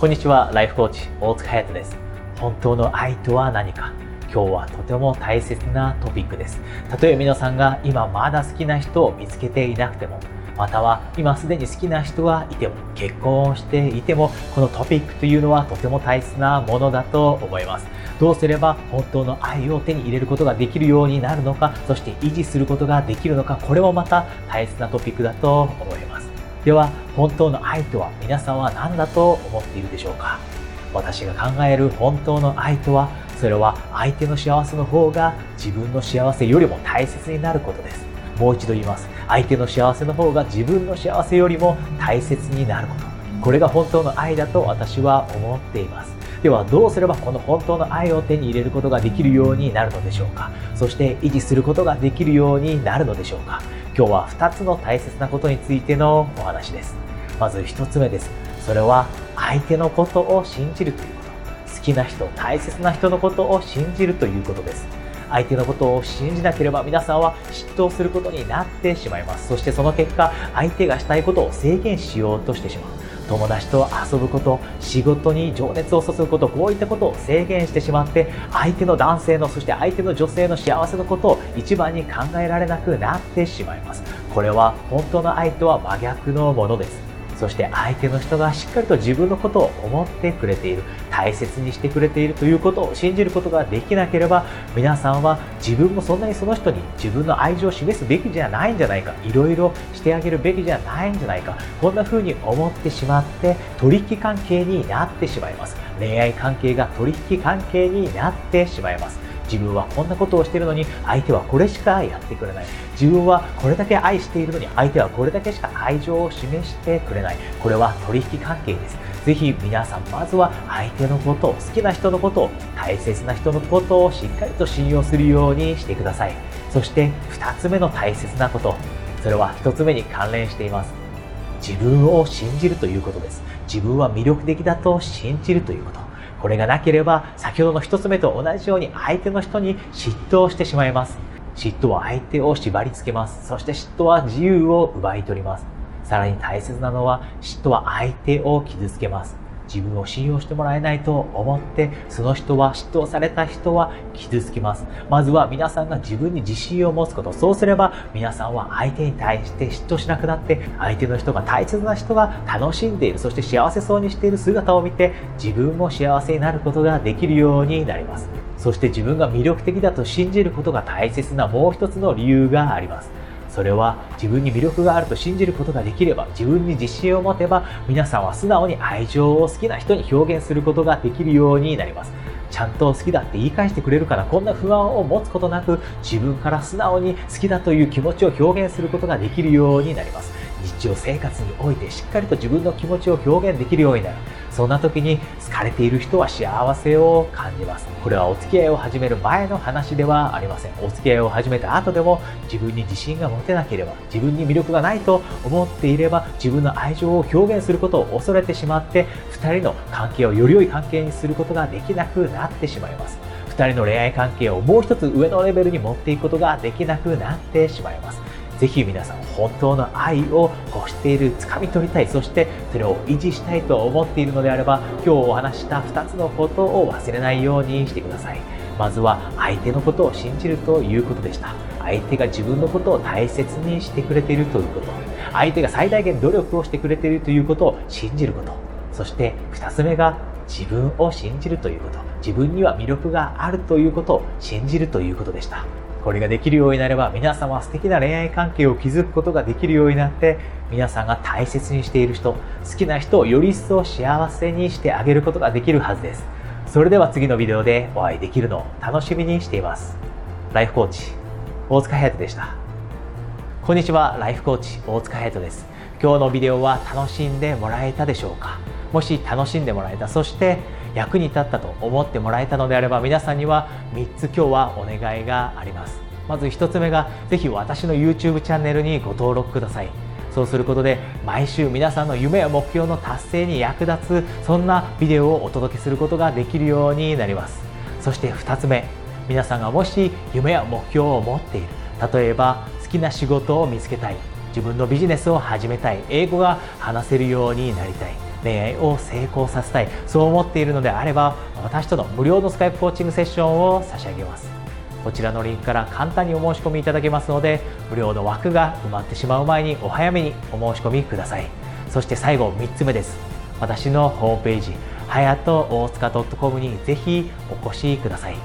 こんにちは、ライフコーチ、大塚隼人です。本当の愛とは何か？今日はとても大切なトピックです。たとえ皆さんが今まだ好きな人を見つけていなくても、または今すでに好きな人がいても、結婚していても、このトピックというのはとても大切なものだと思います。どうすれば本当の愛を手に入れることができるようになるのか、そして維持することができるのか、これもまた大切なトピックだと思います。では、本当の愛とは皆さんは何だと思っているでしょうか？私が考える本当の愛とは、それは相手の幸せの方が自分の幸せよりも大切になることです。もう一度言います。相手の幸せの方が自分の幸せよりも大切になること。これが本当の愛だと私は思っています。ではどうすればこの本当の愛を手に入れることができるようになるのでしょうか？そして維持することができるようになるのでしょうか？今日は2つの大切なことについてのお話です。まず1つ目です。それは相手のことを信じるということ。好きな人大切な人のことを信じるということです。相手のことを信じなければ皆さんは嫉妬することになってしまいます。そしてその結果相手がしたいことを制限しようとしてしまう。友達と遊ぶこと仕事に情熱を注ぐことこういったことを制限してしまって相手の男性のそして相手の女性の幸せのことを一番に考えられなくなってしまいます。これは本当の愛とは真逆のものです。そして相手の人がしっかりと自分のことを思ってくれている大切にしてくれているということを信じることができなければ皆さんは自分もそんなにその人に自分の愛情を示すべきじゃないんじゃないかいろいろしてあげるべきじゃないんじゃないかこんな風に思ってしまって取引関係になってしまいます。恋愛関係が取引関係になってしまいます。自分はこんなことをしているのに相手はこれしかやってくれない。自分はこれだけ愛しているのに相手はこれだけしか愛情を示してくれない。これは取引関係です。ぜひ皆さんまずは相手のことを好きな人のことを大切な人のことをしっかりと信用するようにしてください。そして2つ目の大切なこと。それは1つ目に関連しています。自分を信じるということです。自分は魅力的だと信じるということ。これがなければ、先ほどの一つ目と同じように相手の人に嫉妬をしてしまいます。嫉妬は相手を縛りつけます。そして嫉妬は自由を奪い取ります。さらに大切なのは、嫉妬は相手を傷つけます。自分を信用してもらえないと思って、その人は、嫉妬された人は傷つきます。まずは皆さんが自分に自信を持つこと。そうすれば、皆さんは相手に対して嫉妬しなくなって、相手の人が大切な人が楽しんでいる、そして幸せそうにしている姿を見て、自分も幸せになることができるようになります。そして自分が魅力的だと信じることが大切なもう一つの理由があります。それは自分に魅力があると信じることができれば自分に自信を持てば皆さんは素直に愛情を好きな人に表現することができるようになります。ちゃんと好きだって言い返してくれるからこんな不安を持つことなく自分から素直に好きだという気持ちを表現することができるようになります。日常生活においてしっかりと自分の気持ちを表現できるようになる。そんな時に好かれている人は幸せを感じます。これはお付き合いを始める前の話ではありません。お付き合いを始めた後でも自分に自信が持てなければ自分に魅力がないと思っていれば自分の愛情を表現することを恐れてしまって2人の関係をより良い関係にすることができなくなってしまいます。2人の恋愛関係をもう一つ上のレベルに持っていくことができなくなってしまいます。ぜひ皆さん本当の愛を欲している掴み取りたいそしてそれを維持したいと思っているのであれば今日お話した2つのことを忘れないようにしてください。まずは相手のことを信じるということでした。相手が自分のことを大切にしてくれているということ。相手が最大限努力をしてくれているということを信じること。そして2つ目が自分を信じるということ。自分には魅力があるということを信じるということでした。これができるようになれば皆様は素敵な恋愛関係を築くことができるようになって皆さんが大切にしている人好きな人をより一層幸せにしてあげることができるはずです。それでは次のビデオでお会いできるのを楽しみにしています。ライフコーチ大塚隼人でした。こんにちはライフコーチ大塚隼人です。今日のビデオは楽しんでもらえたでしょうか？もし楽しんでもらえたそして役に立ったと思ってもらえたのであれば皆さんには3つ今日はお願いがあります。まず1つ目がぜひ私の YouTube チャンネルにご登録ください。そうすることで毎週皆さんの夢や目標の達成に役立つそんなビデオをお届けすることができるようになります。そして2つ目皆さんがもし夢や目標を持っている例えば好きな仕事を見つけたい自分のビジネスを始めたい英語が話せるようになりたい。恋愛を成功させたい。そう思っているのであれば私との無料のスカイプコーチングセッションを差し上げます。こちらのリンクから簡単にお申し込みいただけますので無料の枠が埋まってしまう前にお早めにお申し込みください。そして最後3つ目です。私のホームページはやと大塚 .com にぜひお越しください。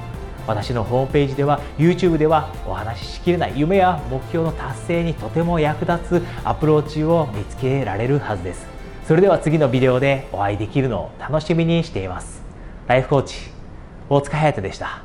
私のホームページでは YouTube ではお話ししきれない夢や目標の達成にとても役立つアプローチを見つけられるはずです。それでは次のビデオでお会いできるのを楽しみにしています。ライフコーチ大塚隼人でした。